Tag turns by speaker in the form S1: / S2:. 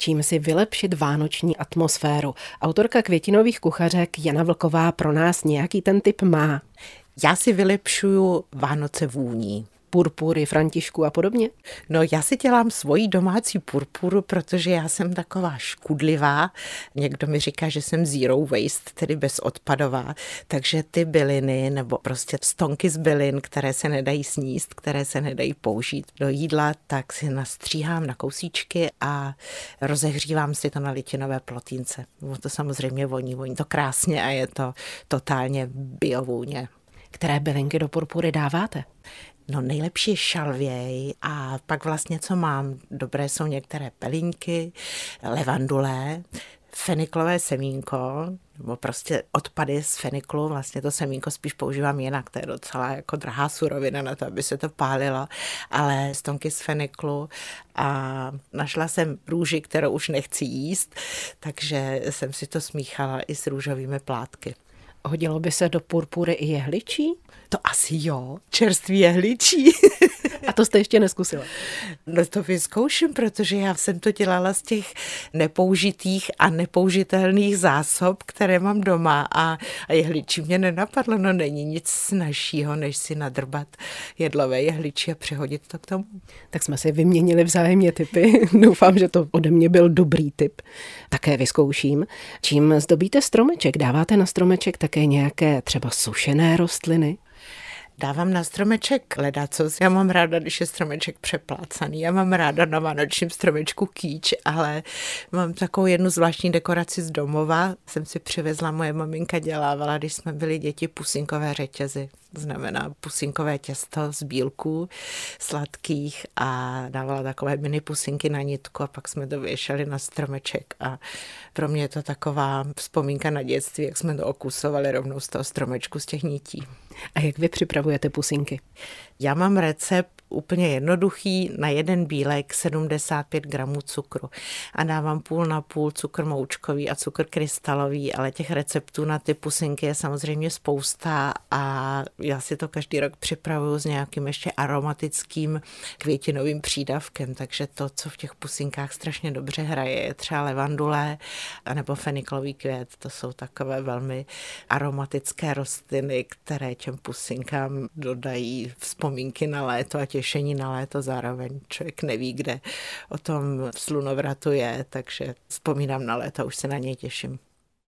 S1: čím si vylepšit vánoční atmosféru. Autorka květinových kuchařek Jana Vlková pro nás nějaký ten typ má.
S2: Já si vylepšuju Vánoce vůní
S1: purpury, Františku a podobně?
S2: No já si dělám svoji domácí purpuru, protože já jsem taková škudlivá. Někdo mi říká, že jsem zero waste, tedy bezodpadová, takže ty byliny nebo prostě stonky z bylin, které se nedají sníst, které se nedají použít do jídla, tak si nastříhám na kousíčky a rozehřívám si to na litinové plotínce. No to samozřejmě voní, voní to krásně a je to totálně biovůně.
S1: Které bylinky do purpury dáváte?
S2: No nejlepší je šalvěj a pak vlastně co mám? Dobré jsou některé pelinky, levandulé, feniklové semínko, nebo prostě odpady z feniklu, vlastně to semínko spíš používám jinak, to je docela jako drahá surovina na to, aby se to pálilo, ale stonky z feniklu a našla jsem růži, kterou už nechci jíst, takže jsem si to smíchala i s růžovými plátky.
S1: Hodilo by se do purpury i jehličí?
S2: To asi jo, čerstvý jehličí.
S1: A to jste ještě neskusila?
S2: No to vyzkouším, protože já jsem to dělala z těch nepoužitých a nepoužitelných zásob, které mám doma a, a jehličí mě nenapadlo, no není nic snažšího, než si nadrbat jedlové jehličí a přehodit to k tomu.
S1: Tak jsme si vyměnili vzájemně typy. Doufám, že to ode mě byl dobrý typ. Také vyzkouším. Čím zdobíte stromeček? Dáváte na stromeček také nějaké třeba sušené rostliny?
S2: Dávám na stromeček ledacos. Já mám ráda, když je stromeček přeplácaný. Já mám ráda na vánočním stromečku kýč, ale mám takovou jednu zvláštní dekoraci z domova. Jsem si přivezla, moje maminka dělávala, když jsme byli děti, pusinkové řetězy. Znamená pusinkové těsto z bílků sladkých a dávala takové mini pusinky na nitku a pak jsme to věšeli na stromeček a pro mě je to taková vzpomínka na dětství, jak jsme to okusovali rovnou z toho stromečku z těch nití.
S1: A jak vy připravujete pusinky?
S2: Já mám recept úplně jednoduchý, na jeden bílek 75 gramů cukru. A dávám půl na půl cukr moučkový a cukr krystalový, ale těch receptů na ty pusinky je samozřejmě spousta a já si to každý rok připravuju s nějakým ještě aromatickým květinovým přídavkem, takže to, co v těch pusinkách strašně dobře hraje, je třeba levandule nebo feniklový květ, to jsou takové velmi aromatické rostliny, které těm pusinkám dodají vzpomínky na léto a těšení na léto zároveň. Člověk neví, kde o tom slunovratu je, takže vzpomínám na léto, už se na něj těším.